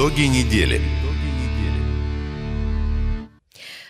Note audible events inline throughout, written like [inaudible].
Итоги недели.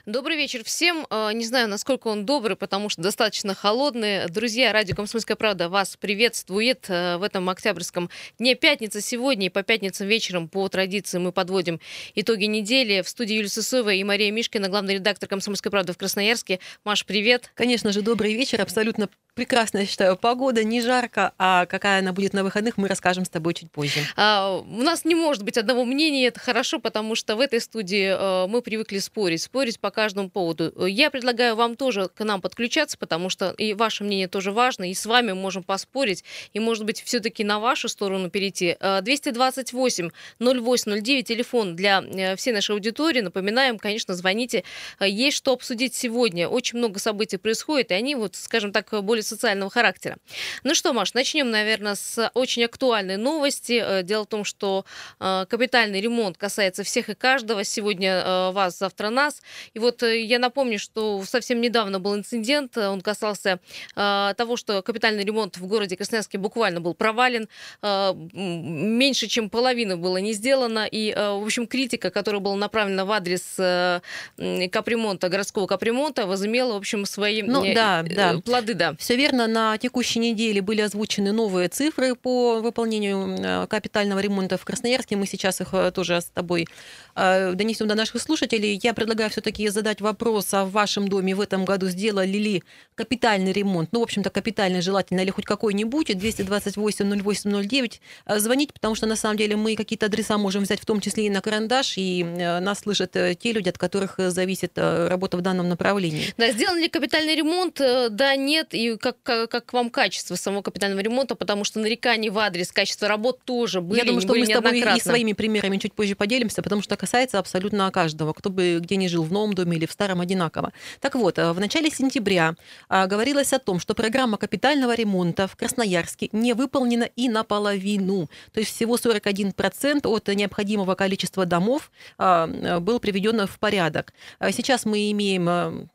Добрый вечер всем. А, не знаю, насколько он добрый, потому что достаточно холодный. Друзья, радио «Комсомольская правда» вас приветствует э, в этом октябрьском дне. Пятница сегодня, и по пятницам вечером по традиции мы подводим итоги недели. В студии Юлия Сысоева и Мария Мишкина, главный редактор «Комсомольской правды» в Красноярске. Маш, привет. Конечно же, добрый вечер. Абсолютно прекрасная, я считаю, погода, не жарко, а какая она будет на выходных, мы расскажем с тобой чуть позже. А, у нас не может быть одного мнения, это хорошо, потому что в этой студии а, мы привыкли спорить, спорить по каждому поводу. Я предлагаю вам тоже к нам подключаться, потому что и ваше мнение тоже важно, и с вами можем поспорить, и, может быть, все-таки на вашу сторону перейти. 228 0809, телефон для э, всей нашей аудитории. Напоминаем, конечно, звоните. Есть что обсудить сегодня. Очень много событий происходит, и они, вот, скажем так, более социального характера. Ну что, Маш, начнем, наверное, с очень актуальной новости. Э, дело в том, что э, капитальный ремонт касается всех и каждого. Сегодня э, вас, завтра нас. И вот я напомню, что совсем недавно был инцидент. Он касался того, что капитальный ремонт в городе Красноярске буквально был провален. Меньше, чем половина было не сделано. И, в общем, критика, которая была направлена в адрес капремонта, городского капремонта, возымела, в общем, свои ну, да, да. плоды. Да. Все верно, на текущей неделе были озвучены новые цифры по выполнению э, капитального ремонта в Красноярске. Мы сейчас их э, тоже с тобой э, донесем до наших слушателей. Я предлагаю все-таки задать вопрос, а в вашем доме в этом году сделали ли капитальный ремонт? Ну, в общем-то, капитальный желательно или хоть какой-нибудь. 228 0809 звонить, потому что на самом деле мы какие-то адреса можем взять в том числе и на карандаш, и нас слышат те люди, от которых зависит работа в данном направлении. Да, сделан ли капитальный ремонт? Да, нет. И как, как, как вам качество самого капитального ремонта, потому что нареканий в адрес качества работ тоже были. Я думаю, что мы с тобой и своими примерами чуть позже поделимся, потому что касается абсолютно каждого, кто бы где ни жил, в новом доме или в старом одинаково. Так вот, э, в начале сентября а, говорилось о том, что программа капитального ремонта в Красноярске не выполнена и наполовину. То есть всего 41% от необходимого количества домов э, был приведен в порядок. Сейчас мы имеем э, Э,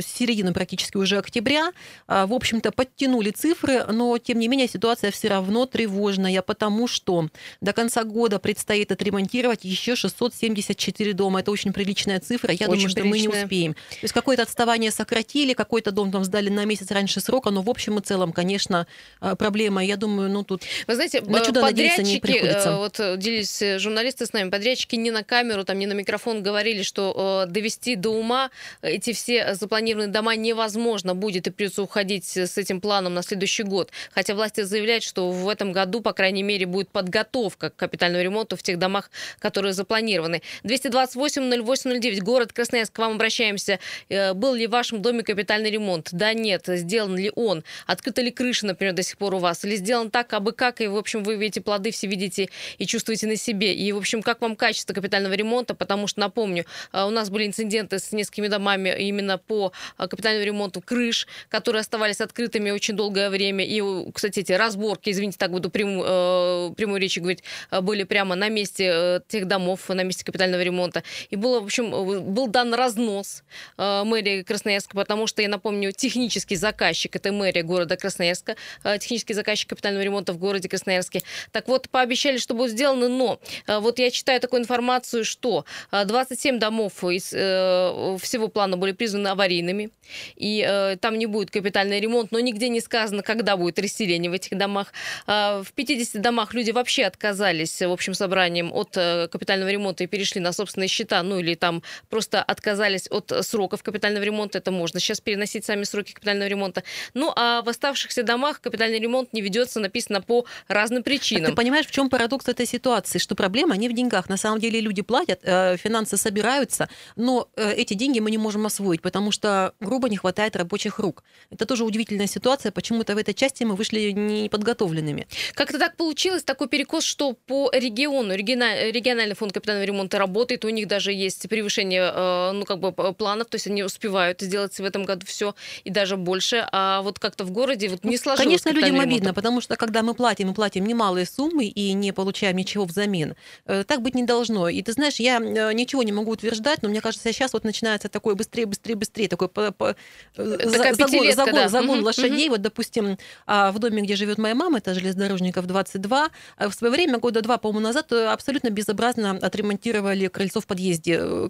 середины практически уже октября, а, в общем-то, подтянули цифры, но, тем не менее, ситуация все равно тревожная, потому что до конца года предстоит отремонтировать еще 674 дома. Это очень приличная цифра. Я очень думаю, что приличная. мы не успеем. То есть какое-то отставание сократили, какой-то дом там сдали на месяц раньше срока, но в общем и целом, конечно, а, проблема. Я думаю, ну тут Вы знаете, на чудо надеяться не приходится. Э, вот э, делились журналисты с нами, подрядчики не на камеру, там не на микрофон говорили, что довести до ума эти все запланированные дома невозможно будет и придется уходить с этим планом на следующий год. Хотя власти заявляют, что в этом году, по крайней мере, будет подготовка к капитальному ремонту в тех домах, которые запланированы. 228-08-09, город Красноярск, к вам обращаемся. Э, был ли в вашем доме капитальный ремонт? Да, нет. Сделан ли он? Открыта ли крыша, например, до сих пор у вас? Или сделан так, абы как, и, в общем, вы видите плоды, все видите и чувствуете на себе. И, в общем, как вам качество капитального ремонта? Потому что, напомню, э, у нас были инциденты с несколькими домами именно по по а, капитальному ремонту крыш, которые оставались открытыми очень долгое время. И, кстати, эти разборки, извините, так буду прям, э, прямой речи говорить, э, были прямо на месте э, тех домов, на месте капитального ремонта. И было, в общем, был дан разнос мэрии Красноярска, потому что, я напомню, технический заказчик, это мэрия города Красноярска, технический заказчик капитального ремонта в городе Красноярске. Так вот, пообещали, что будет сделано, но вот я читаю такую информацию, что 27 домов из всего плана были признаны аварийными, аварийными, и э, там не будет капитальный ремонт, но нигде не сказано, когда будет расселение в этих домах. Э, в 50 домах люди вообще отказались в общем собранием от э, капитального ремонта и перешли на собственные счета, ну или там просто отказались от сроков капитального ремонта, это можно сейчас переносить сами сроки капитального ремонта. Ну а в оставшихся домах капитальный ремонт не ведется, написано по разным причинам. Так ты понимаешь, в чем парадокс этой ситуации, что проблема не в деньгах. На самом деле люди платят, э, финансы собираются, но э, эти деньги мы не можем освоить, потому что что грубо не хватает рабочих рук. Это тоже удивительная ситуация. Почему-то в этой части мы вышли неподготовленными. Как-то так получилось, такой перекос, что по региону, региональный фонд капитального ремонта работает, у них даже есть превышение э, ну, как бы планов, то есть они успевают сделать в этом году все и даже больше, а вот как-то в городе вот не сложилось. Конечно, людям обидно, потому что когда мы платим, мы платим немалые суммы и не получаем ничего взамен. Э, так быть не должно. И ты знаешь, я э, ничего не могу утверждать, но мне кажется, сейчас вот начинается такое быстрее, быстрее, быстрее лошадей, такой по, по, загон, загон, да. загон угу, лошадей. Угу. Вот, допустим, а, в доме, где живет моя мама, это железнодорожников 22, а в свое время, года два, по-моему, назад, э, абсолютно безобразно отремонтировали крыльцо в подъезде э,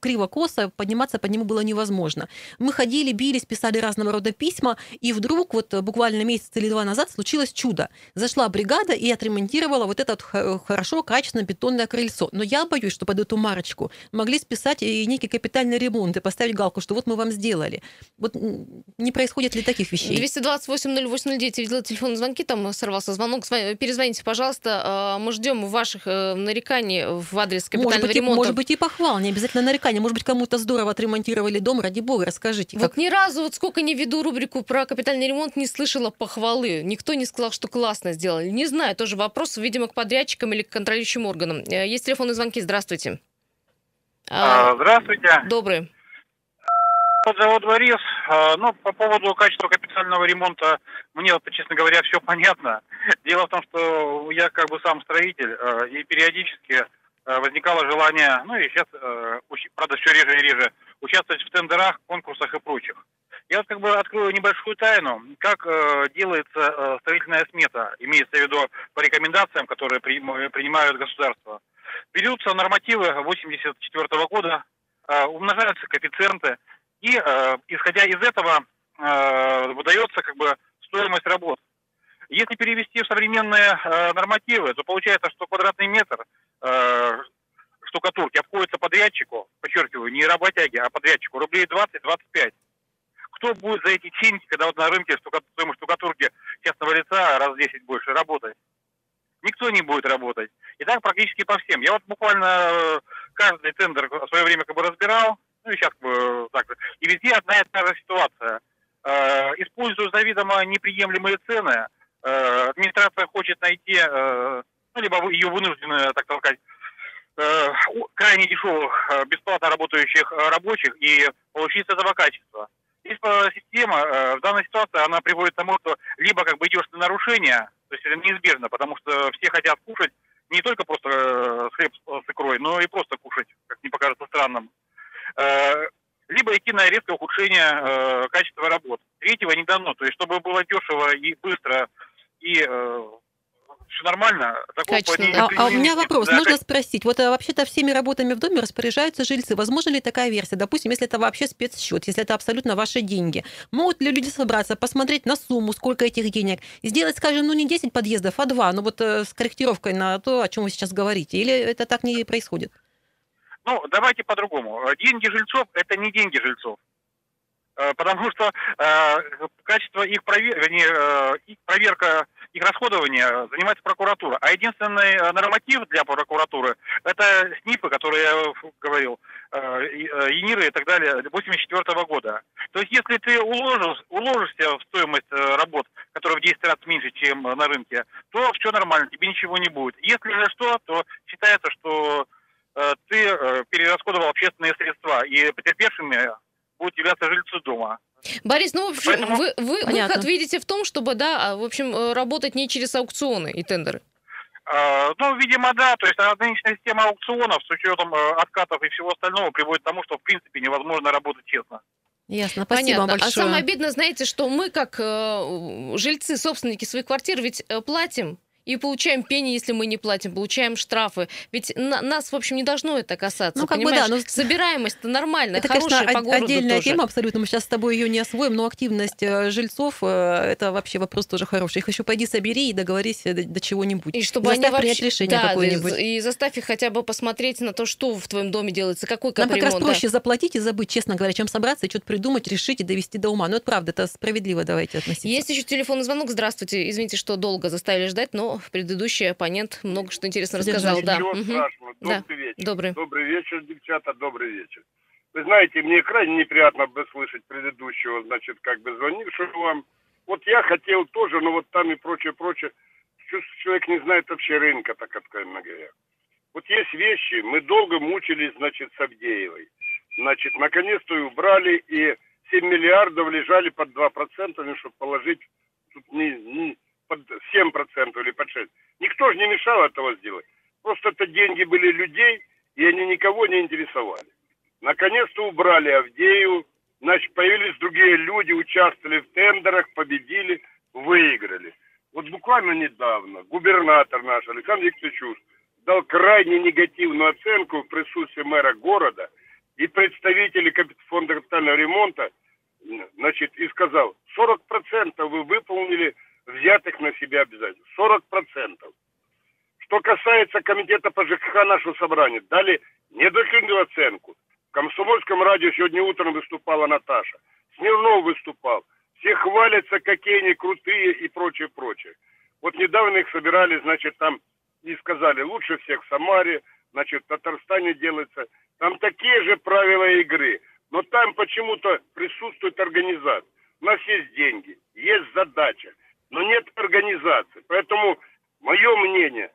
криво-косо, подниматься по нему было невозможно. Мы ходили, бились, писали разного рода письма, и вдруг вот буквально месяц или два назад случилось чудо. Зашла бригада и отремонтировала вот это хорошо, качественное бетонное крыльцо. Но я боюсь, что под эту марочку могли списать и некий капитальный ремонт, и поставить галку, что вот мы вам сделали. Вот не происходит ли таких вещей? 228-08-09, видела телефонные звонки, там сорвался звонок. Перезвоните, пожалуйста. А, мы ждем ваших э, нареканий в адрес капитального может быть, ремонта. И, может быть, и похвал, не обязательно на нарекания. Может быть, кому-то здорово отремонтировали дом, ради бога, расскажите. Вот ни разу, вот сколько не веду рубрику про капитальный ремонт, не слышала похвалы. Никто не сказал, что классно сделали. Не знаю, тоже вопрос, видимо, к подрядчикам или к контролирующим органам. Э, есть телефонные звонки, здравствуйте. А, здравствуйте. Добрый. Вот зовут Борис. А, ну, по поводу качества капитального ремонта, мне, вот, честно говоря, все понятно. Дело в том, что я как бы сам строитель, а, и периодически возникало желание, ну и сейчас, э, правда, все реже и реже, участвовать в тендерах, конкурсах и прочих. Я вот как бы открою небольшую тайну, как э, делается э, строительная смета, имеется в виду по рекомендациям, которые при, принимают государство. Берутся нормативы 84 года, э, умножаются коэффициенты, и э, исходя из этого э, выдается как бы стоимость работ. Если перевести в современные э, нормативы, то получается, что квадратный метр э, штукатурки обходится подрядчику, подчеркиваю, не работяге, а подрядчику, рублей 20-25. Кто будет за эти деньги, когда вот на рынке стоимость штукатурки частного лица раз в 10 больше работать? Никто не будет работать. И так практически по всем. Я вот буквально э, каждый тендер в свое время как бы разбирал, ну и сейчас как бы так же. И везде одна и та же ситуация. Э, используя заведомо неприемлемые цены, Э, администрация хочет найти, э, ну, либо ее вынуждены, так сказать, э, крайне дешевых, бесплатно работающих рабочих и получить с этого качество. Здесь система в данной ситуации, она приводит к тому, что либо как бы идешь на нарушение, то есть это неизбежно, потому что все хотят кушать не только просто хлеб с икрой, но и просто кушать, как не покажется странным. Либо идти на резкое ухудшение качества работ. Третьего не дано. То есть, чтобы было дешево и быстро и э, все нормально. Качественно. А, а у меня вопрос, да, можно спросить, вот а, вообще-то всеми работами в доме распоряжаются жильцы. Возможно ли такая версия? Допустим, если это вообще спецсчет, если это абсолютно ваши деньги. Могут ли люди собраться, посмотреть на сумму, сколько этих денег, и сделать, скажем, ну не 10 подъездов, а 2, ну вот э, с корректировкой на то, о чем вы сейчас говорите? Или это так не происходит? Ну, давайте по-другому. Деньги жильцов – это не деньги жильцов. Э, потому что э, качество их провер... вернее, э, проверка их расходования занимается прокуратура. А единственный норматив для прокуратуры – это СНИПы, которые я говорил, ЕНИРы и так далее, 84 года. То есть если ты уложишь, уложишься в стоимость работ, которая в 10 раз меньше, чем на рынке, то все нормально, тебе ничего не будет. Если же что, то считается, что ты перерасходовал общественные средства, и потерпевшими будут являться жильцы дома. Борис, ну, в общем, Поэтому... вы, вы выход видите в том, чтобы, да, в общем, э, работать не через аукционы и тендеры? А, ну, видимо, да. То есть нынешняя система аукционов с учетом э, откатов и всего остального приводит к тому, что, в принципе, невозможно работать честно. Ясно, спасибо Понятно. большое. А самое обидное, знаете, что мы, как э, жильцы, собственники своих квартир, ведь э, платим и получаем пени, если мы не платим, получаем штрафы. Ведь на, нас, в общем, не должно это касаться. Ну, как понимаешь? бы да. Но... Собираемость-то нормальная, это, хорошая конечно, по городу отдельная тоже. тема абсолютно. Мы сейчас с тобой ее не освоим, но активность э, жильцов э, это вообще вопрос тоже хороший. Их еще пойди собери и договорись до, до чего-нибудь. И чтобы заставь они принять вообще... решение да, какое-нибудь. И заставь их хотя бы посмотреть на то, что в твоем доме делается, какой капремонт. Нам как раз проще да. заплатить и забыть, честно говоря, чем собраться и что-то придумать, решить и довести до ума. Но это правда, это справедливо, давайте относиться. Есть еще телефонный звонок. Здравствуйте. Извините, что долго заставили ждать, но предыдущая оппонент много что интересно рассказал. Да. Ничего страшного. Добрый да. вечер. Добрый. Добрый вечер, девчата, добрый вечер. Вы знаете, мне крайне неприятно бы слышать предыдущего, значит, как бы звонившего вам. Вот я хотел тоже, но вот там и прочее, прочее. Человек не знает вообще рынка, так откровенно говоря. Вот есть вещи, мы долго мучились, значит, с Авдеевой. Значит, наконец-то и убрали, и 7 миллиардов лежали под 2%, чтобы положить тут не, не, под 7% или под 6%. Никто же не мешал этого сделать. Просто это деньги были людей, и они никого не интересовали. Наконец-то убрали Авдею, Значит, появились другие люди, участвовали в тендерах, победили, выиграли. Вот буквально недавно губернатор наш Александр Викторович дал крайне негативную оценку в присутствии мэра города и представителей фонда капитального ремонта, значит, и сказал, 40% вы выполнили взятых на себя обязательств. 40%. Что касается комитета по ЖКХ нашего собрания, дали недоклинную оценку. В Комсомольском радио сегодня утром выступала Наташа. Смирнов выступал. Все хвалятся, какие они крутые и прочее, прочее. Вот недавно их собирали, значит, там и сказали, лучше всех в Самаре, значит, в Татарстане делается. Там такие же правила игры. Но там почему-то присутствует организация. У нас есть деньги, есть задача, но нет организации. Поэтому мое мнение,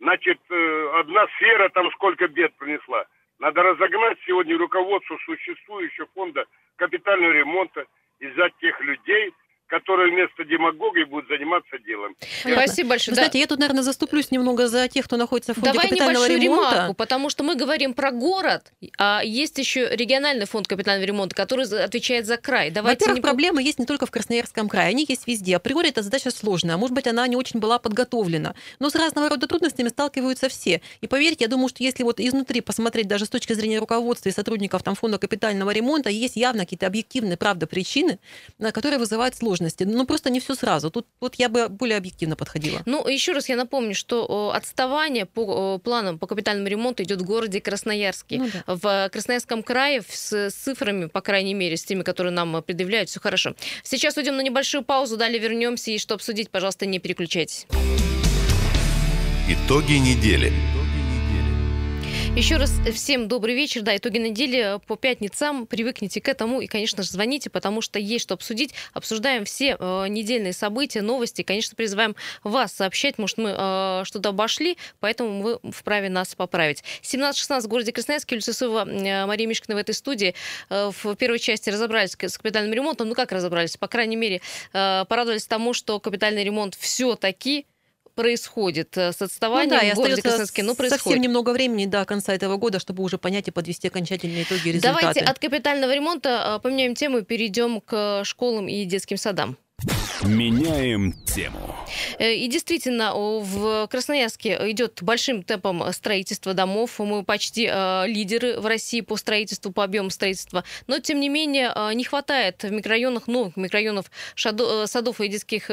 значит, э, одна сфера там сколько бед принесла. Надо разогнать сегодня руководство существующего фонда капитального ремонта и взять тех людей, которые вместо демагогии будут заниматься делом. Понятно. Спасибо большое. Вы знаете, я тут, наверное, заступлюсь немного за тех, кто находится в фонде Давай капитального ремонта. ремарку, потому что мы говорим про город, а есть еще региональный фонд капитального ремонта, который отвечает за край. Давайте Во-первых, не... проблемы есть не только в Красноярском крае, они есть везде. Априори эта задача сложная, может быть, она не очень была подготовлена. Но с разного рода трудностями сталкиваются все. И поверьте, я думаю, что если вот изнутри посмотреть даже с точки зрения руководства и сотрудников там, фонда капитального ремонта, есть явно какие-то объективные, правда, причины, которые вызывают сложности. Ну, просто не все сразу. Тут вот я бы более объективно подходила. Ну, еще раз я напомню, что отставание по планам по капитальному ремонту идет в городе Красноярске. Ну, да. В Красноярском крае с цифрами, по крайней мере, с теми, которые нам предъявляют, все хорошо. Сейчас уйдем на небольшую паузу, далее вернемся. И что обсудить, пожалуйста, не переключайтесь. Итоги недели. Еще раз всем добрый вечер. Да, итоги недели по пятницам. Привыкните к этому и, конечно же, звоните, потому что есть что обсудить. Обсуждаем все э, недельные события, новости. Конечно, призываем вас сообщать. Может, мы э, что-то обошли, поэтому вы вправе нас поправить. 17-16 в городе Красноярске, улица Сува, э, Мария Мишкина в этой студии. Э, в первой части разобрались с капитальным ремонтом. Ну, как разобрались? По крайней мере, э, порадовались тому, что капитальный ремонт все-таки происходит э, с отставанием ну, да, в городе Красноярске? Ну, происходит. Совсем немного времени до конца этого года, чтобы уже понять и подвести окончательные итоги и результаты. Давайте от капитального ремонта э, поменяем тему и перейдем к школам и детским садам. Меняем тему. Э, и действительно, в Красноярске идет большим темпом строительство домов. Мы почти э, лидеры в России по строительству, по объему строительства. Но, тем не менее, э, не хватает в микрорайонах новых микрорайонов садов и детских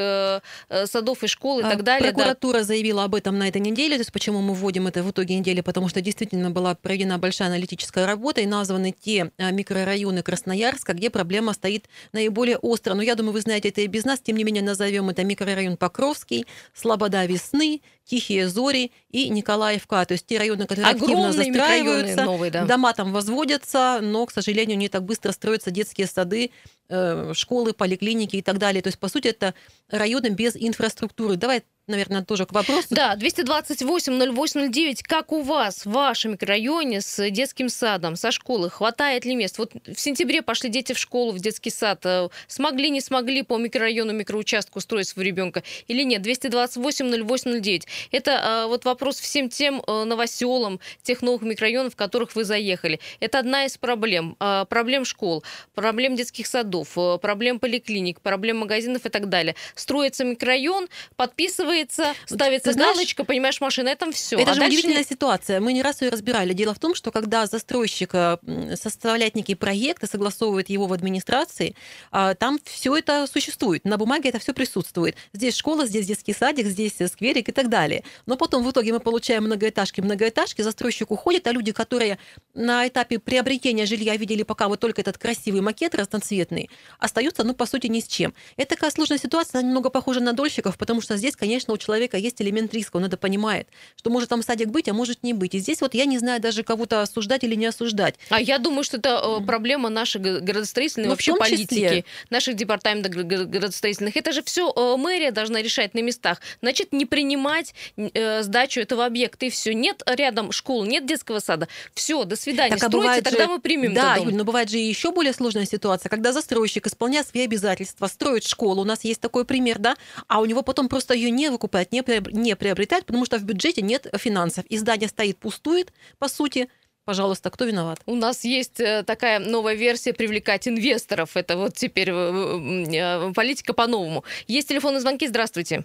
садов и школ и так далее. Прокуратура да. заявила об этом на этой неделе. То есть почему мы вводим это в итоге недели? Потому что действительно была проведена большая аналитическая работа и названы те микрорайоны Красноярска, где проблема стоит наиболее остро. Но я думаю, вы знаете это и без нас. Тем не менее, назовем это микрорайон Покровский, Слобода Весны, Тихие Зори и Николаевка. То есть те районы, которые Огромные активно застраиваются, новые, да. дома там возводятся, но, к сожалению, не так быстро строятся детские сады, э, школы, поликлиники и так далее. То есть, по сути, это районы без инфраструктуры. Давай наверное, тоже к вопросу. Да, 228-08-09. Как у вас в вашем микрорайоне с детским садом, со школы? Хватает ли мест? Вот в сентябре пошли дети в школу, в детский сад. Э, смогли, не смогли по микрорайону, микроучастку строить своего ребенка или нет? 228-08-09. Это э, вот вопрос всем тем э, новоселам, тех новых микрорайонов, в которых вы заехали. Это одна из проблем. Проблем школ, проблем детских садов, проблем поликлиник, проблем магазинов и так далее. Строится микрорайон, подписывает делается, ставится знаешь, галочка, понимаешь, машина, этом все. Это а же удивительная нет. ситуация. Мы не раз ее разбирали. Дело в том, что когда застройщик э, составляет некий проект и согласовывает его в администрации, а, там все это существует. На бумаге это все присутствует. Здесь школа, здесь детский садик, здесь скверик и так далее. Но потом в итоге мы получаем многоэтажки, многоэтажки, застройщик уходит, а люди, которые на этапе приобретения жилья видели пока вот только этот красивый макет разноцветный, остаются, ну, по сути, ни с чем. Это такая сложная ситуация, она немного похожа на дольщиков, потому что здесь, конечно, конечно, у человека есть элемент риска, он это понимает, что может там садик быть, а может не быть. И здесь вот я не знаю даже кого-то осуждать или не осуждать. А я думаю, что это э, проблема нашей градостроительной ну, вообще политики, числе. наших департаментов градостроительных. Это же все э, мэрия должна решать на местах. Значит, не принимать э, сдачу этого объекта и все. Нет рядом школ, нет детского сада. Все, до свидания. Так, а Стройте, тогда же... мы примем. Да, Юль, но бывает же еще более сложная ситуация, когда застройщик, исполняя свои обязательства, строит школу. У нас есть такой пример, да, а у него потом просто ее не выкупает, не, не приобретает, потому что в бюджете нет финансов. И здание стоит, пустует, по сути, Пожалуйста, кто виноват? У нас есть э, такая новая версия привлекать инвесторов. Это вот теперь э, политика по-новому. Есть телефонные звонки. Здравствуйте.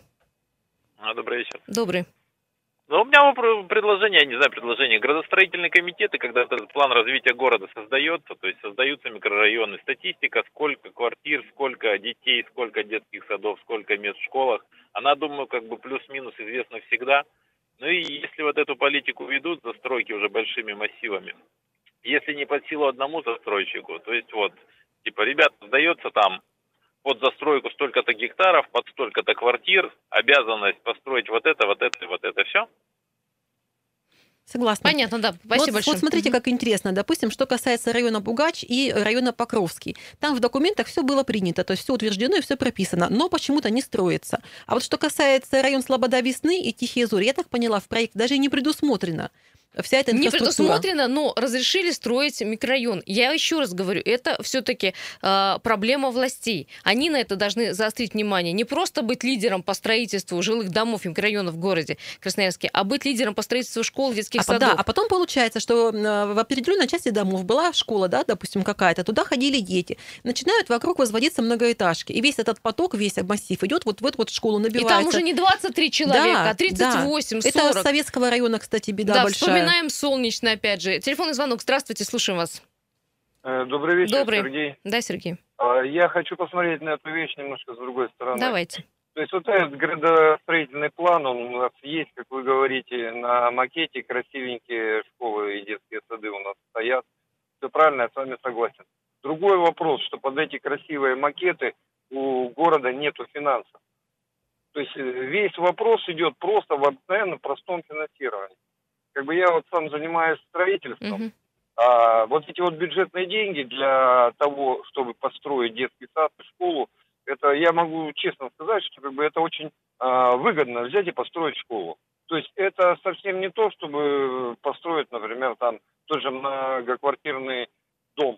А, добрый вечер. Добрый. Ну, у меня предложение, я не знаю, предложение. Градостроительные комитеты, когда этот план развития города создается, то есть создаются микрорайоны, статистика, сколько квартир, сколько детей, сколько детских садов, сколько мест в школах, она, думаю, как бы плюс-минус известна всегда. Ну и если вот эту политику ведут, застройки уже большими массивами, если не под силу одному застройщику, то есть вот, типа, ребят, сдается там под застройку столько-то гектаров, под столько-то квартир, обязанность построить вот это, вот это вот это все. Согласна. Понятно, да. Спасибо вот, большое. Вот смотрите, как интересно. Допустим, что касается района Бугач и района Покровский. Там в документах все было принято, то есть все утверждено и все прописано, но почему-то не строится. А вот что касается района Слобода Весны и Тихие Зори, я так поняла, в проект даже не предусмотрено вся эта Не предусмотрено, но разрешили строить микрорайон. Я еще раз говорю, это все-таки э, проблема властей. Они на это должны заострить внимание. Не просто быть лидером по строительству жилых домов и микрорайонов в городе Красноярске, а быть лидером по строительству школ, детских а, садов. Да, а потом получается, что в определенной части домов была школа, да, допустим, какая-то, туда ходили дети. Начинают вокруг возводиться многоэтажки. И весь этот поток, весь массив идет вот в эту вот школу, набивается. И там уже не 23 человека, да, а 38, да. 40. Это советского района, кстати, беда да, большая вспоминаем Солнечный, опять же. Телефонный звонок. Здравствуйте, слушаем вас. Э, добрый вечер, Добрый. Сергей. Да, Сергей. А, я хочу посмотреть на эту вещь немножко с другой стороны. Давайте. То есть вот этот градостроительный план, он у нас есть, как вы говорите, на макете красивенькие школы и детские сады у нас стоят. Все правильно, я с вами согласен. Другой вопрос, что под эти красивые макеты у города нету финансов. То есть э, весь вопрос идет просто в обыкновенном простом финансировании как бы я вот сам занимаюсь строительством, uh-huh. а вот эти вот бюджетные деньги для того, чтобы построить детский сад и школу, это я могу честно сказать, что как бы это очень а, выгодно взять и построить школу. То есть это совсем не то, чтобы построить, например, там тот же многоквартирный дом.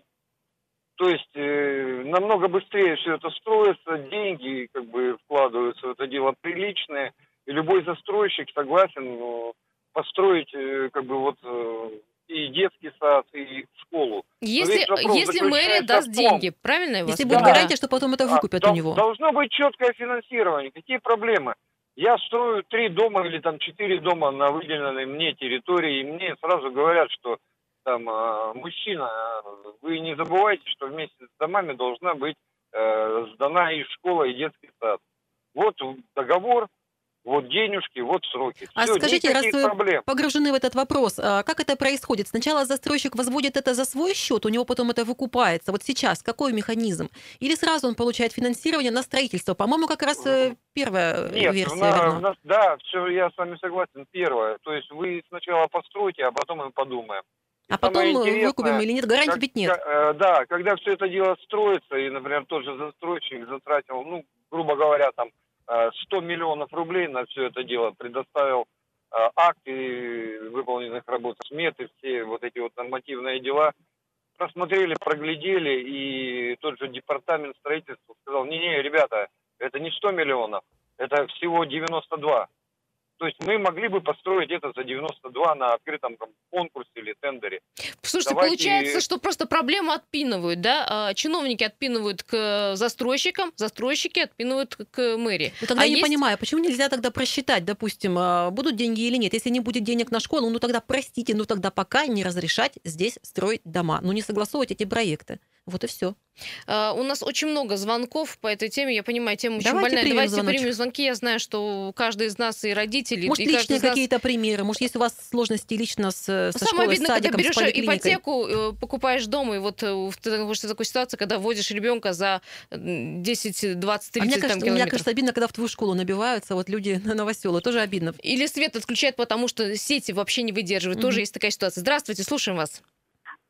То есть э, намного быстрее все это строится, деньги как бы вкладываются в это дело приличные, и любой застройщик согласен построить э, как бы вот э, и детский сад, и школу. Если, если мэрия даст деньги, правильно я вас Если будет гарантия, что потом это выкупят а, у него. Должно быть четкое финансирование. Какие проблемы? Я строю три дома или там четыре дома на выделенной мне территории, и мне сразу говорят, что там э, мужчина, вы не забывайте, что вместе с домами должна быть э, сдана и школа, и детский сад. Вот договор, вот денежки, вот сроки. А Все, скажите, раз вы проблем. погружены в этот вопрос, а как это происходит? Сначала застройщик возводит это за свой счет, у него потом это выкупается. Вот сейчас какой механизм? Или сразу он получает финансирование на строительство? По-моему, как раз э, первая Нет, версия. На, на, да, все, я с вами согласен. Первое. То есть вы сначала постройте, а потом мы подумаем. А потом выкупим или нет, гарантии как, ведь нет. Э, да, когда все это дело строится, и, например, тот же застройщик затратил, ну, грубо говоря, там 100 миллионов рублей на все это дело, предоставил а, акты выполненных работ, сметы, все вот эти вот нормативные дела, просмотрели, проглядели, и тот же департамент строительства сказал, не-не, ребята, это не 100 миллионов, это всего 92. То есть мы могли бы построить это за 92 на открытом там, конкурсе или тендере. Слушайте, Давайте... получается, что просто проблему отпинывают, да? А, чиновники отпинывают к застройщикам, застройщики отпинывают к мэрии. Ну, тогда а я есть... не понимаю, почему нельзя тогда просчитать, допустим, а, будут деньги или нет? Если не будет денег на школу, ну тогда простите, ну тогда пока не разрешать здесь строить дома, ну не согласовывать эти проекты. Вот и все. Uh, у нас очень много звонков по этой теме. Я понимаю, тема очень Давайте больная. Примем Давайте звоночек. примем звонки. Я знаю, что каждый из нас и родители. Может, и личные какие-то примеры? Может, если у вас сложности лично с, со Самое школой, обидно, с садиком, когда берешь ипотеку, э, покупаешь дом, и вот э, в такой ситуации, когда вводишь ребенка за 10, 20, 30 а мне кажется, там, километров. Мне кажется, обидно, когда в твою школу набиваются вот люди на новоселы. Тоже обидно. Или свет отключают, потому что сети вообще не выдерживают. Mm-hmm. Тоже есть такая ситуация. Здравствуйте, слушаем вас.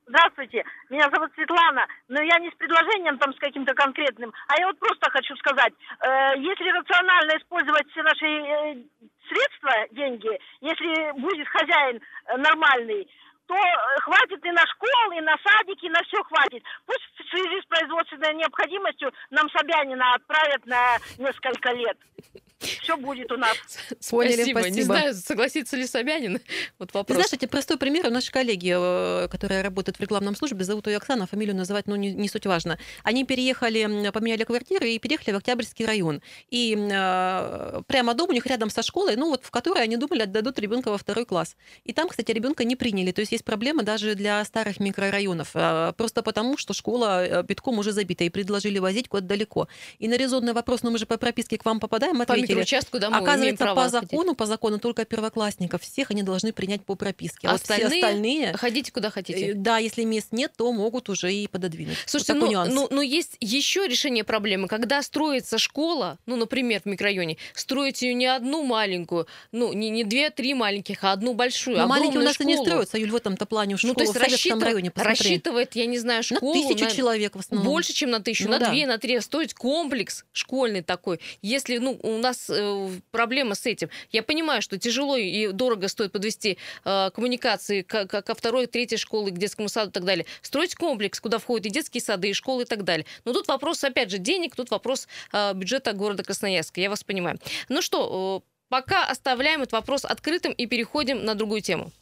Здравствуйте, меня зовут Светлана, но я не с предложением там с каким-то конкретным, а я вот просто хочу сказать, э, если рационально использовать все наши э, средства, деньги, если будет хозяин э, нормальный, то э, хватит и на школы, и на садики, и на все хватит. Пусть в связи с производственной необходимостью нам Собянина отправят на несколько лет. Все будет у нас. [laughs] Поняли, спасибо. спасибо. Не знаю, согласится ли Собянин. [laughs] Вот вопрос. Ты знаешь, эти простой пример. У наши коллеги, э, которые работают в рекламном службе, зовут ее Оксана, фамилию называть, ну, не, не суть важно. Они переехали, поменяли квартиры и переехали в Октябрьский район. И э, прямо дом у них рядом со школой, ну, вот в которой они думали, отдадут ребенка во второй класс. И там, кстати, ребенка не приняли. То есть есть проблема даже для старых микрорайонов. Э, просто потому, что школа э, битком уже забита, и предложили возить куда-то далеко. И на резонный вопрос, ну, мы же по прописке к вам попадаем, ответили. По участку, мы Оказывается, по закону, по закону только первоклассников всех они должны принять по прописке. А вот остальные, все остальные... Ходите куда хотите. Да, если мест нет, то могут уже и пододвинуть. Слушайте, вот ну, ну, ну есть еще решение проблемы. Когда строится школа, ну, например, в микрорайоне, строить ее не одну маленькую, ну, не, не две, три маленьких, а одну большую, Но маленькие у нас школу. и не строятся, Юль, в этом-то плане школу ну, то есть в рассчитыв... районе, посмотри. рассчитывает, я не знаю, школу... На тысячу на... человек в основном. Больше, чем на тысячу, ну, на да. две, на три. Стоить комплекс школьный такой. Если, ну, у нас э, проблема с этим. Я понимаю, что тяжело и дорого стоит подвести э, коммуникации ко, ко второй, третьей школы, к детскому саду и так далее. Строить комплекс, куда входят и детские сады, и школы и так далее. Но тут вопрос, опять же, денег, тут вопрос э, бюджета города Красноярска. Я вас понимаю. Ну что, э, пока оставляем этот вопрос открытым и переходим на другую тему.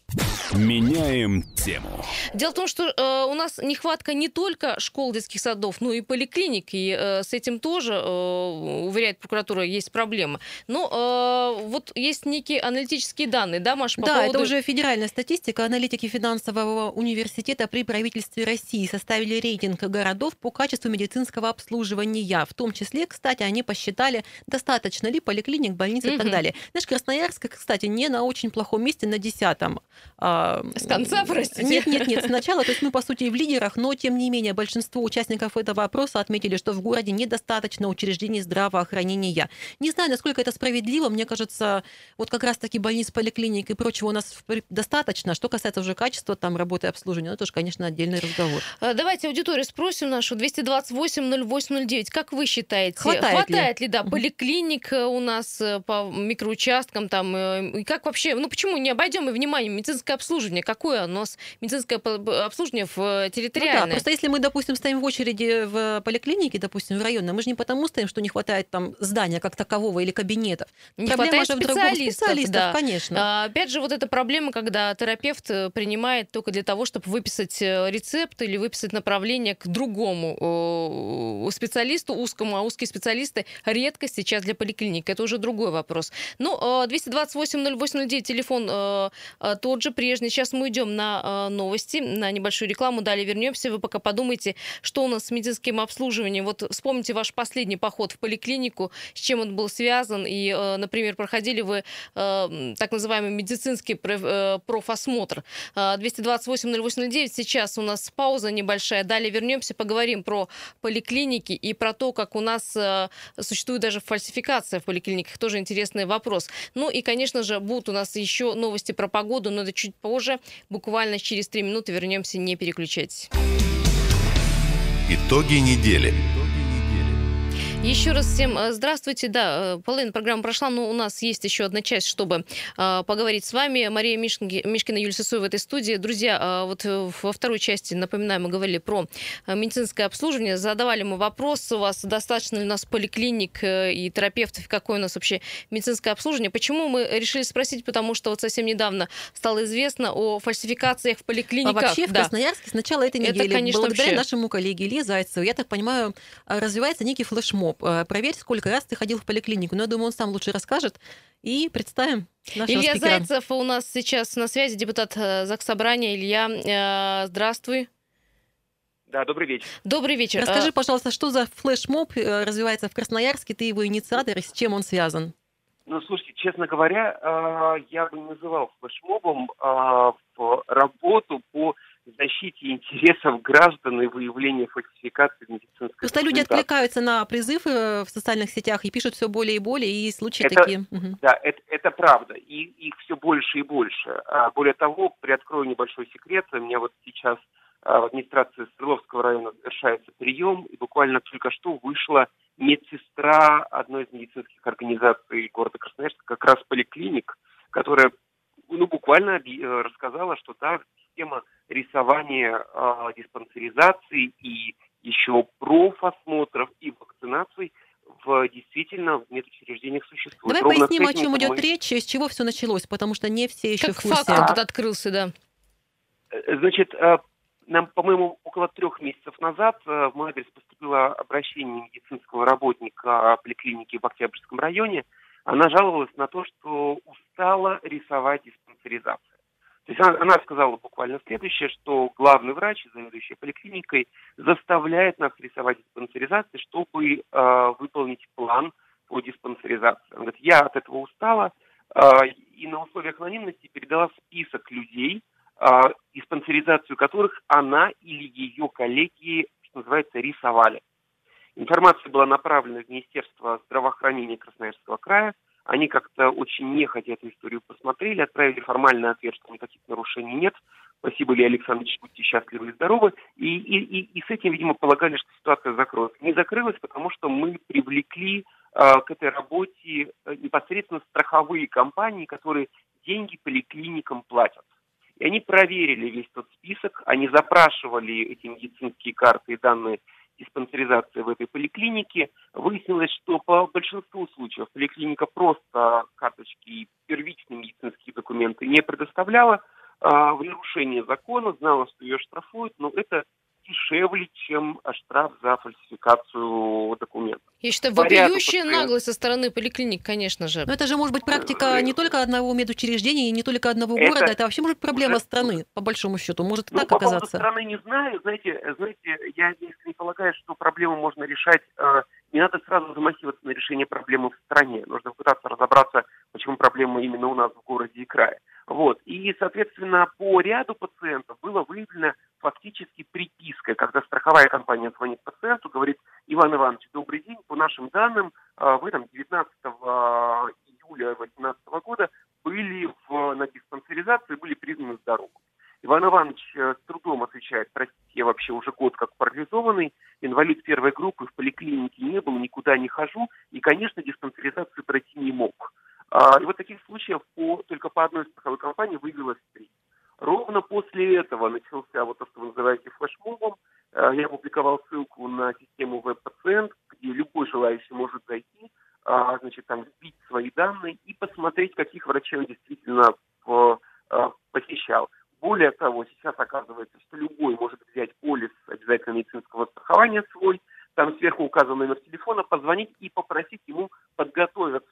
Меняем тему. Дело в том, что э, у нас нехватка не только школ, детских садов, но и поликлиник, и э, с этим тоже, э, уверяет прокуратура, есть проблема. Но э, вот есть некие аналитические данные, да, Маша? По да, поводу... это уже федеральная статистика. Аналитики финансового университета при правительстве России составили рейтинг городов по качеству медицинского обслуживания. В том числе, кстати, они посчитали, достаточно ли поликлиник, больниц и так далее. Знаешь, Красноярск, кстати, не на очень плохом месте, на десятом. А, С конца, простите? Нет, нет, нет, сначала. То есть мы, по сути, в лидерах, но, тем не менее, большинство участников этого опроса отметили, что в городе недостаточно учреждений здравоохранения. Не знаю, насколько это справедливо. Мне кажется, вот как раз-таки больниц, поликлиник и прочего у нас достаточно. Что касается уже качества там работы и обслуживания, это тоже, конечно, отдельный разговор. А, давайте аудиторию спросим нашу. 228-08-09. Как вы считаете, хватает, хватает ли? ли, да, поликлиник э, у нас э, по микроучасткам там? Э, и как вообще, ну почему не обойдем и вниманием медицинское обслуживание, какое нас медицинское обслуживание в э, территориальное? Ну да, просто если мы, допустим, стоим в очереди в поликлинике, допустим, в районной, мы же не потому стоим, что не хватает там здания как такового или кабинетов. Не проблема хватает же специалистов, специалистов да. конечно. А, опять же, вот эта проблема, когда терапевт э, принимает только для того, чтобы выписать э, рецепт или выписать направление к другому специалисту узкому, а узкие специалисты редко сейчас для поликлиник. Это уже другой вопрос. Ну, 228-0809, телефон тот же прежний. Сейчас мы идем на э, новости, на небольшую рекламу, далее вернемся. Вы пока подумайте, что у нас с медицинским обслуживанием. Вот вспомните ваш последний поход в поликлинику, с чем он был связан. И, э, например, проходили вы э, так называемый медицинский профосмотр. 228-0809. Сейчас у нас пауза небольшая. Далее вернемся, поговорим про поликлиники и про то, как у нас существует даже фальсификация в поликлиниках. Тоже интересный вопрос. Ну и, конечно же, будут у нас еще новости про погоду, но это чуть позже. Буквально через три минуты вернемся, не переключайтесь. Итоги недели. Еще раз всем э, здравствуйте. Да, э, половина программы прошла, но у нас есть еще одна часть, чтобы э, поговорить с вами. Мария Мишкина, Юлия Сысоева в этой студии. Друзья, вот во второй части, напоминаю, мы говорили про медицинское обслуживание. Задавали мы вопрос, у вас достаточно ли у нас поликлиник и терапевтов, какое у нас вообще медицинское обслуживание. Почему мы решили спросить? Потому что вот совсем недавно стало известно о фальсификациях в поликлиниках. А вообще в Красноярске с начала этой недели, Это, конечно, благодаря вообще... нашему коллеге Илье Зайцеву, я так понимаю, развивается некий флешмоб Э, проверь, сколько раз ты ходил в поликлинику. Но я думаю, он сам лучше расскажет. И представим нашего Илья спикера. Зайцев у нас сейчас на связи, депутат э, Заксобрания. Илья, э, здравствуй. Да, добрый вечер. Добрый вечер. Расскажи, пожалуйста, что за флешмоб развивается в Красноярске, ты его инициатор и с чем он связан? Ну, слушайте, честно говоря, я бы не называл флешмобом работу по защите интересов граждан и выявлению фальсификации медицинской Просто люди откликаются на призывы э, в социальных сетях и пишут все более и более, и случаи это, такие. Да, это, это правда, и их все больше и больше. А более того, приоткрою небольшой секрет, у меня вот сейчас а, в администрации Стреловского района завершается прием, и буквально только что вышла медсестра одной из медицинских организаций города Красноярска, как раз поликлиник, которая ну, буквально э, рассказала, что да, система рисования э, диспансеризации и еще профосмотров и вакцинаций в действительно в медучреждениях существуют. Давай Ровно поясним, о чем идет мы... речь, с чего все началось, потому что не все еще как в курсе. факт этот открылся, да. Э, значит, э, нам, по-моему, около трех месяцев назад в мой адрес поступило обращение медицинского работника поликлиники в Октябрьском районе. Она жаловалась на то, что устала рисовать диспансеризацию. То есть она, она сказала буквально следующее, что главный врач, заведующий поликлиникой, заставляет нас рисовать диспансеризации, чтобы э, выполнить план по диспансеризации. Она говорит, я от этого устала, э, и на условиях анонимности передала список людей, э, диспансеризацию которых она или ее коллеги, что называется, рисовали. Информация была направлена в Министерство здравоохранения Красноярского края, они как-то очень нехотя эту историю посмотрели, отправили формальный ответ, что никаких нарушений нет. Спасибо, Илья Александрович, будьте счастливы и здоровы. И, и, и, и с этим, видимо, полагали, что ситуация закроется. Не закрылась, потому что мы привлекли э, к этой работе э, непосредственно страховые компании, которые деньги поликлиникам платят. И они проверили весь тот список, они запрашивали эти медицинские карты и данные диспансеризации в этой поликлинике, выяснилось, что по большинству случаев поликлиника просто карточки и первичные медицинские документы не предоставляла, а, в нарушение закона, знала, что ее штрафуют, но это дешевле, чем штраф за фальсификацию документов. Я считаю, вопиющая наглость со стороны поликлиник, конечно же. Но это же может быть практика не только одного медучреждения и не только одного это города, это вообще может быть проблема страны, по большому счету, может ну, так по оказаться. По страны не знаю, знаете, знаете, я не полагаю, что проблему можно решать, э, не надо сразу замахиваться на решение проблемы в стране, нужно пытаться разобраться, почему проблема именно у нас в городе и крае. Вот. И, соответственно, по ряду пациентов было выявлено фактически припиской, когда страховая компания звонит пациенту, говорит, Иван Иванович, добрый день, по нашим данным, а, вы там 19 июля 2018 года были в, на диспансеризации, были признаны здоровым. Иван Иванович э, с трудом отвечает, простите, я вообще уже год как парализованный, инвалид первой группы, в поликлинике не был, никуда не хожу, и, конечно, диспансеризацию пройти не мог. А, и вот таких случаев по, только по одной страховой компании выявилось три. Ровно после этого начался вот то, что вы называете флешмобом. Э, я опубликовал ссылку на систему веб-пациент, где любой желающий может зайти, а, значит, там вбить свои данные и посмотреть, каких врачей он действительно э, посещал. Более того, сейчас оказывается, что любой может взять полис обязательно медицинского страхования свой, там сверху указан номер телефона, позвонить и попросить ему подготовить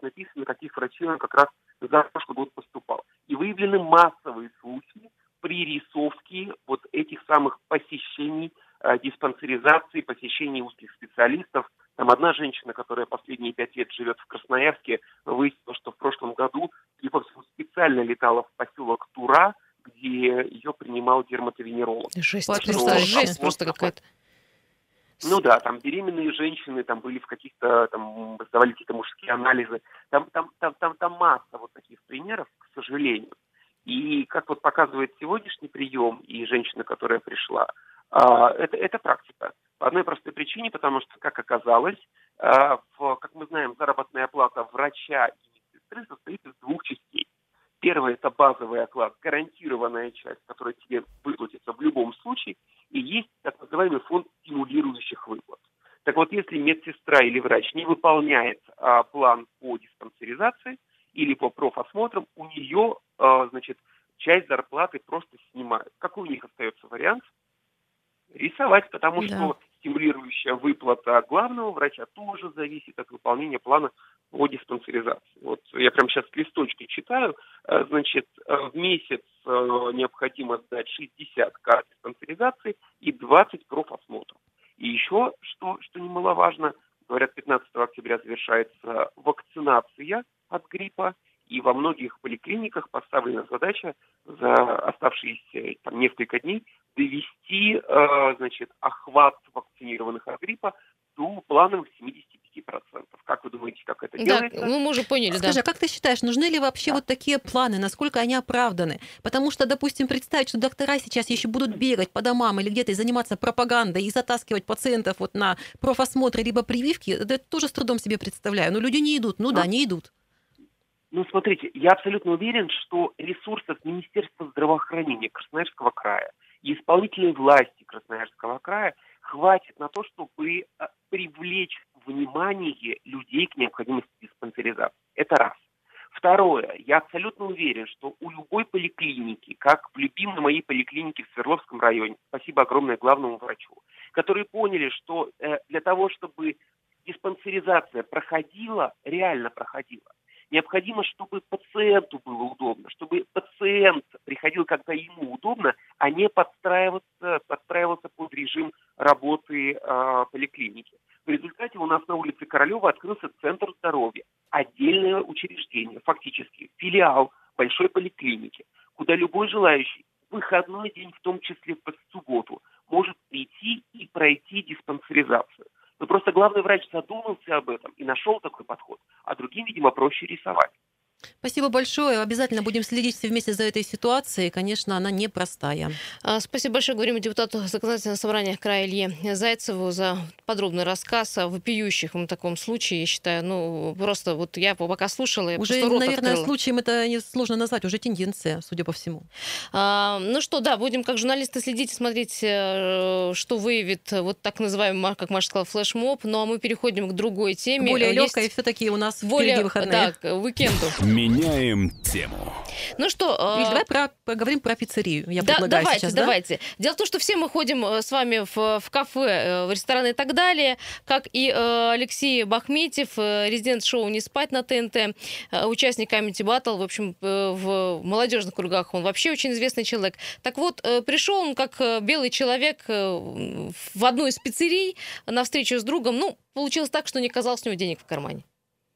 будет написано, каких врачей он как раз за прошлый год поступал. И выявлены массовые случаи пририсовки вот этих самых посещений, э, диспансеризации, посещений узких специалистов. Там одна женщина, которая последние пять лет живет в Красноярске, выяснила, что в прошлом году либо специально летала в поселок Тура, где ее принимал дерматовенеролог. Жесть, просто, жесть просто какая-то. Ну да, там беременные женщины, там были в каких-то, там сдавали какие-то мужские анализы. Там, там, там, там, там масса вот таких примеров, к сожалению. И как вот показывает сегодняшний прием и женщина, которая пришла, а, это, это практика. По одной простой причине, потому что, как оказалось, а, в, как мы знаем, заработная плата врача и медсестры состоит из двух частей. Первое – это базовый оклад, гарантированная часть, которая тебе выплатится в любом случае, и есть так называемый фонд стимулирующих выплат. Так вот, если медсестра или врач не выполняет а, план по диспансеризации или по профосмотрам, у нее, а, значит, часть зарплаты просто снимают. Какой у них остается вариант? Рисовать, потому да. что стимулирующая выплата главного врача тоже зависит от выполнения плана по диспансеризации. Вот я прямо сейчас листочки читаю. Э, значит, э, в месяц э, необходимо сдать 60 карт диспансеризации и 20 профосмотров. И еще, что, что немаловажно, говорят, 15 октября завершается вакцинация от гриппа, и во многих поликлиниках поставлена задача за оставшиеся там, несколько дней довести э, значит, охват вакцинированных от гриппа до плановых 75%. Как вы думаете, как это да, делается? Ну, мы уже поняли, Скажи, да. а как ты считаешь, нужны ли вообще да. вот такие планы, насколько они оправданы? Потому что, допустим, представить, что доктора сейчас еще будут бегать по домам или где-то и заниматься пропагандой и затаскивать пациентов вот на профосмотры либо прививки, это тоже с трудом себе представляю. Но люди не идут, ну, ну да, не идут. Ну, смотрите, я абсолютно уверен, что ресурсов Министерства здравоохранения Красноярского края и исполнительной власти Красноярского края хватит на то, чтобы э, привлечь внимание людей к необходимости диспансеризации. Это раз. Второе. Я абсолютно уверен, что у любой поликлиники, как в любимой моей поликлинике в Свердловском районе, спасибо огромное главному врачу, которые поняли, что э, для того, чтобы диспансеризация проходила, реально проходила, необходимо, чтобы пациенту было удобно, чтобы пациент приходил, когда ему удобно, а не подстраиваться, подстраиваться под режим работы э, поликлиники. В результате у нас на улице Королева открылся Центр здоровья, отдельное учреждение, фактически филиал большой поликлиники, куда любой желающий выходной день, в том числе в субботу, может прийти и пройти диспансеризацию. Но просто главный врач задумался об этом и нашел такой подход, а другим, видимо, проще рисовать. Спасибо большое. Обязательно будем следить все вместе за этой ситуацией. Конечно, она непростая. А, спасибо большое. Говорим депутату законодательного собрания края Илье Зайцеву за подробный рассказ о вопиющих в таком случае. Я считаю, ну, просто вот я пока слушала, я Уже, наверное, открыла. случаем это не сложно назвать, уже тенденция, судя по всему. А, ну что, да, будем как журналисты следить и смотреть, э, что выявит вот так называаемый, как Маша сказала, флешмоб. Ну а мы переходим к другой теме. Более легкой все-таки у нас более, впереди выходные. Да, к уикенду. Меняем тему. Ну что... Видишь, давай про, поговорим про пиццерию. Я да, предлагаю давайте, сейчас, давайте. Да? Дело в том, что все мы ходим э, с вами в, в кафе, э, в рестораны и так далее, как и э, Алексей Бахметьев, резидент шоу «Не спать» на ТНТ, участник Comedy Battle, в общем, в молодежных кругах он вообще очень известный человек. Так вот, пришел он как белый человек в одну из пиццерий на встречу с другом. Ну, получилось так, что не оказалось у него денег в кармане.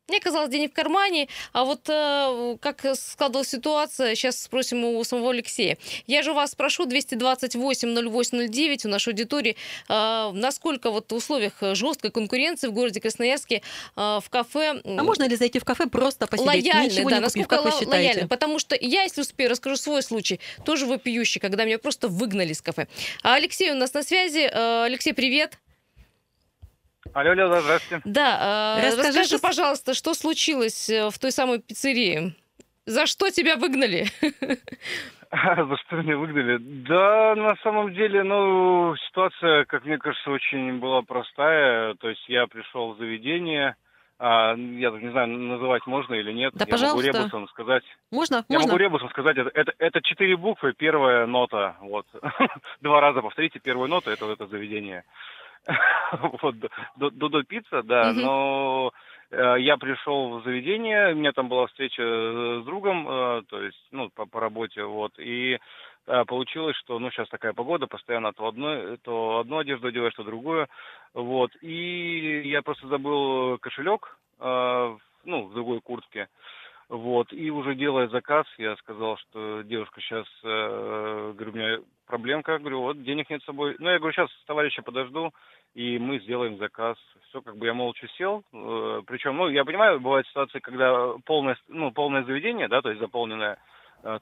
Мне казалось, денег в кармане, а вот э, как складывалась ситуация, сейчас спросим у самого Алексея. Я же вас спрошу, 228-08-09 у нашей аудитории, э, насколько вот в условиях жесткой конкуренции в городе Красноярске э, в кафе... А можно ли зайти в кафе просто посидеть, лояльны, ничего да, не купив, как вы считаете? Лояльны, потому что я, если успею, расскажу свой случай, тоже вопиющий, когда меня просто выгнали из кафе. А Алексей у нас на связи. Э, Алексей, привет. Алло, алло, да, здравствуйте. Да, э, расскажи, расскажи, пожалуйста, что случилось э, в той самой пиццерии? За что тебя выгнали? [laughs] За что меня выгнали? Да, на самом деле, ну, ситуация, как мне кажется, очень была простая. То есть я пришел в заведение, а, я не знаю, называть можно или нет. Да, я пожалуйста. могу ребусом сказать. Можно? Я можно? могу ребусом сказать, это, это, это четыре буквы, первая нота. Вот. [laughs] Два раза повторите первую ноту, это это заведение. [laughs] вот, до, до, до пицца, да, угу. но э, я пришел в заведение, у меня там была встреча э, с другом, э, то есть, ну, по, по работе, вот, и получилось, что, ну, сейчас такая погода, постоянно то одно, то одну одежду одеваешь, то другую, вот, и я просто забыл кошелек, ну, в другой куртке, вот, и уже делая заказ, я сказал, что девушка сейчас, э, говорю, у меня проблемка, говорю, вот денег нет с собой. Ну, я говорю, сейчас товарища подожду, и мы сделаем заказ. Все, как бы я молча сел. Э, причем, ну, я понимаю, бывают ситуации, когда полное, ну, полное заведение, да, то есть заполненное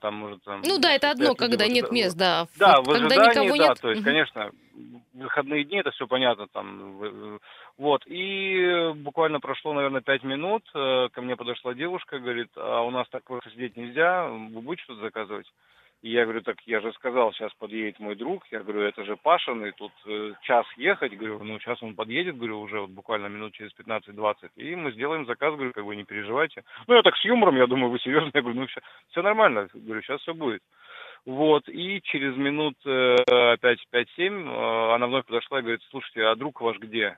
там, может, там... Ну да, это одно, когда нет мест, да. Да, вот, в когда никого да, нет. то есть, конечно, выходные дни, это все понятно, там, вот, и буквально прошло, наверное, пять минут, э, ко мне подошла девушка, говорит, а у нас так просто сидеть нельзя, вы будете что-то заказывать? И я говорю, так я же сказал, сейчас подъедет мой друг. Я говорю, это же Пашин, и тут э, час ехать. Говорю, ну сейчас он подъедет, говорю, уже вот буквально минут через 15-20. И мы сделаем заказ, говорю, как бы не переживайте. Ну я так с юмором, я думаю, вы серьезно. [laughs] Я говорю, ну все, все нормально. Говорю, сейчас все будет. Вот, и через минут э, опять 5-7 э, она вновь подошла и говорит, слушайте, а друг ваш где?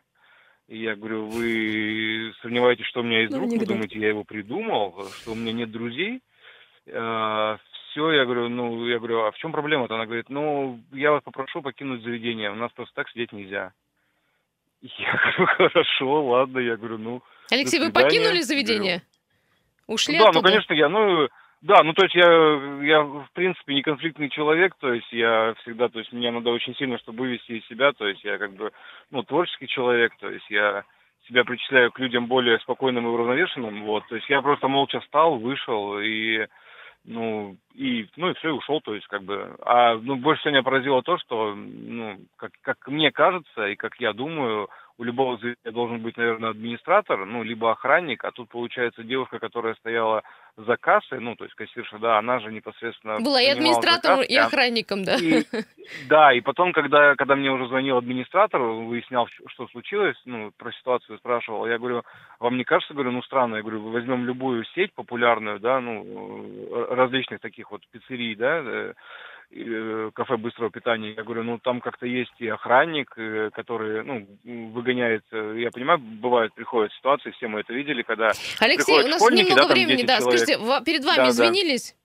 И я говорю, вы сомневаетесь, что у меня есть ну, друг? Вы думаете, я его придумал, что у меня нет друзей? Все, я говорю, ну, я говорю, а в чем проблема-то? Она говорит, ну, я вас попрошу покинуть заведение, у нас просто так сидеть нельзя. Я [laughs] говорю, хорошо, ладно, я говорю, ну. Алексей, вы покинули заведение? Говорю, Ушли ну, Да, ну, конечно, я, ну, да, ну, то есть я, я, в принципе, не конфликтный человек, то есть я всегда, то есть мне надо очень сильно, чтобы вывести из себя, то есть я как бы, ну, творческий человек, то есть я себя причисляю к людям более спокойным и уравновешенным, вот, то есть я просто молча встал, вышел и ну, и, ну, и все, и ушел, то есть, как бы, а, ну, больше всего меня поразило то, что, ну, как, как мне кажется, и как я думаю, у любого заведения должен быть, наверное, администратор, ну, либо охранник, а тут, получается, девушка, которая стояла за кассой, ну, то есть кассирша, да, она же непосредственно... Была и администратором, заказ, и охранником, да. И, да, и потом, когда, когда мне уже звонил администратор, выяснял, что случилось, ну, про ситуацию спрашивал, я говорю, вам не кажется, говорю, ну, странно, я говорю, возьмем любую сеть популярную, да, ну, различных таких вот пиццерий, да, э, Э, кафе быстрого питания. Я говорю, ну там как-то есть и охранник, э, который, ну, выгоняет. Э, я понимаю, бывают, приходят ситуации, все мы это видели, когда Алексей, у нас немного да, времени, да. Человек. Скажите, перед вами да, извинились? Да.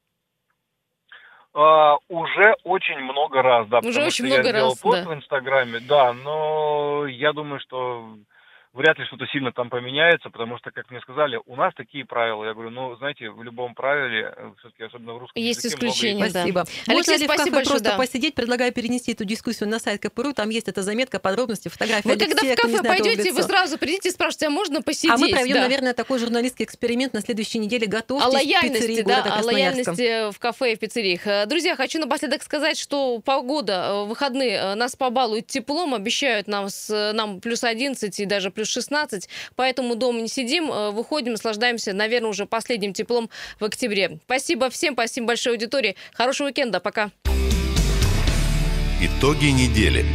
А, уже очень много раз, да. Уже очень много я раз, пост да. в Инстаграме, да, но я думаю, что вряд ли что-то сильно там поменяется, потому что, как мне сказали, у нас такие правила. Я говорю, ну, знаете, в любом правиле, э, все-таки особенно в русском есть языке, исключения, да. Спасибо. Алексей, Можно ли спасибо в кафе просто да. посидеть? Предлагаю перенести эту дискуссию на сайт КПРУ. Там есть эта заметка, подробности, фотографии Вы Алексея, когда в кафе пойдете, вы сразу придите и спрашиваете, а можно посидеть? А мы проведем, да. наверное, такой журналистский эксперимент на следующей неделе. Готовьтесь о лояльности, да, о лояльности в кафе и в пиццериях. Э, друзья, хочу напоследок сказать, что погода, э, выходные нас побалует теплом, обещают нам, с, нам плюс 11 и даже плюс 16. Поэтому дома не сидим, э, выходим, наслаждаемся, наверное, уже последним теплом в октябре. Спасибо всем, спасибо большой аудитории. Хорошего уикенда, пока. Итоги недели.